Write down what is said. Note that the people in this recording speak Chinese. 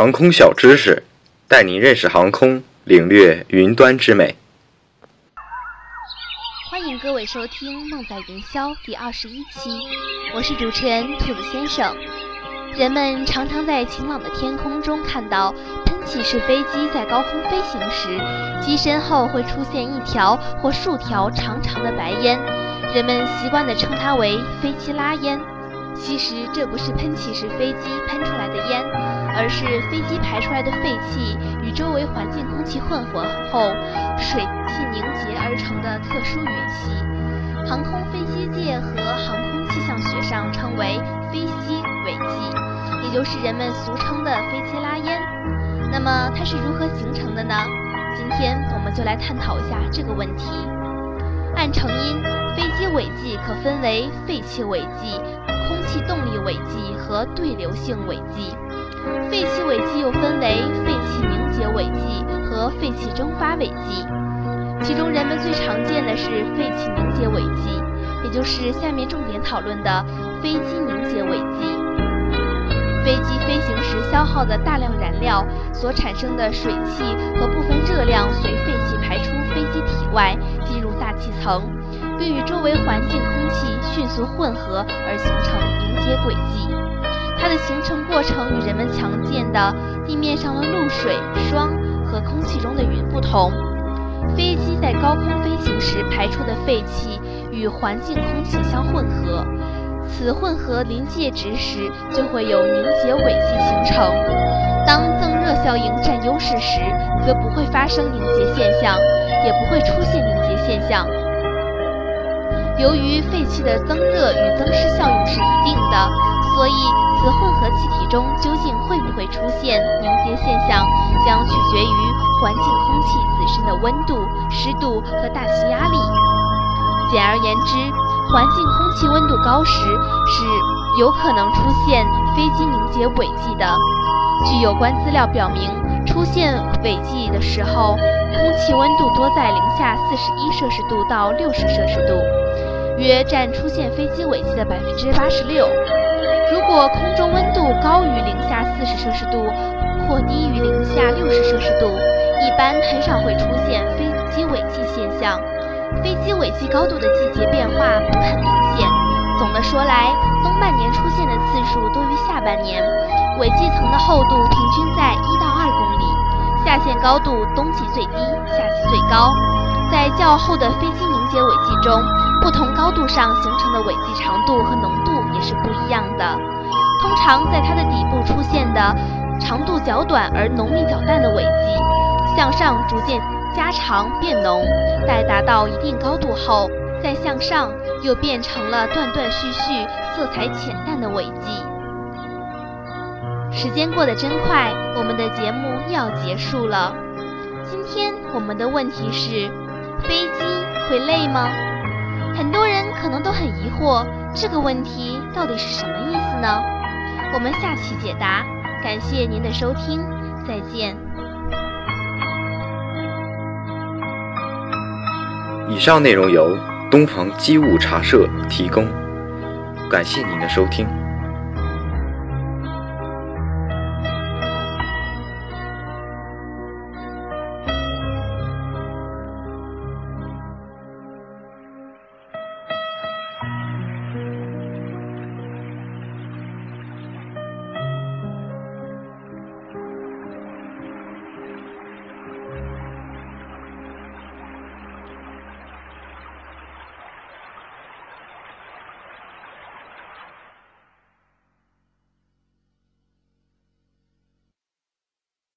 航空小知识，带您认识航空，领略云端之美。欢迎各位收听《梦在云霄》第二十一期，我是主持人兔子先生。人们常常在晴朗的天空中看到喷气式飞机在高空飞行时，机身后会出现一条或数条长长的白烟，人们习惯地称它为“飞机拉烟”。其实这不是喷气式飞机喷出来的烟，而是飞机排出来的废气与周围环境空气混合后，水汽凝结而成的特殊云气。航空飞机界和航空气象学上称为飞机尾气，也就是人们俗称的飞机拉烟。那么它是如何形成的呢？今天我们就来探讨一下这个问题。按成因，飞机尾气可分为废气尾气。空尾迹和对流性尾迹，废气尾气又分为废气凝结尾迹和废气蒸发尾迹。其中人们最常见的是废气凝结尾迹，也就是下面重点讨论的飞机凝结尾迹。飞机飞行时消耗的大量燃料所产生的水汽和部分热量随废气排出飞机体外，进入大气层。并与周围环境空气迅速混合而形成凝结轨迹。它的形成过程与人们常见的地面上的露水、霜和空气中的云不同。飞机在高空飞行时排出的废气与环境空气相混合，此混合临界值时就会有凝结尾气形成。当增热效应占优势时，则不会发生凝结现象，也不会出现凝结现象。由于废气的增热与增湿效应是一定的，所以此混合气体中究竟会不会出现凝结现象，将取决于环境空气自身的温度、湿度和大气压力。简而言之，环境空气温度高时是有可能出现飞机凝结尾迹的。据有关资料表明，出现尾迹的时候，空气温度多在零下四十一摄氏度到六十摄氏度。约占出现飞机尾气的百分之八十六。如果空中温度高于零下四十摄氏度或低于零下六十摄氏度，一般很少会出现飞机尾气现象。飞机尾气高度的季节变化不很明显。总的说来，冬半年出现的次数多于下半年。尾气层的厚度平均在一到二公里，下限高度冬季最低，夏季最高。在较厚的飞机凝结尾迹中，不同高度上形成的尾迹长度和浓度也是不一样的。通常在它的底部出现的长度较短而浓密较淡的尾迹，向上逐渐加长变浓，待达到一定高度后，再向上又变成了断断续续、色彩浅淡的尾迹。时间过得真快，我们的节目又要结束了。今天我们的问题是：飞机会累吗？很多人可能都很疑惑，这个问题到底是什么意思呢？我们下期解答。感谢您的收听，再见。以上内容由东方机务茶社提供，感谢您的收听。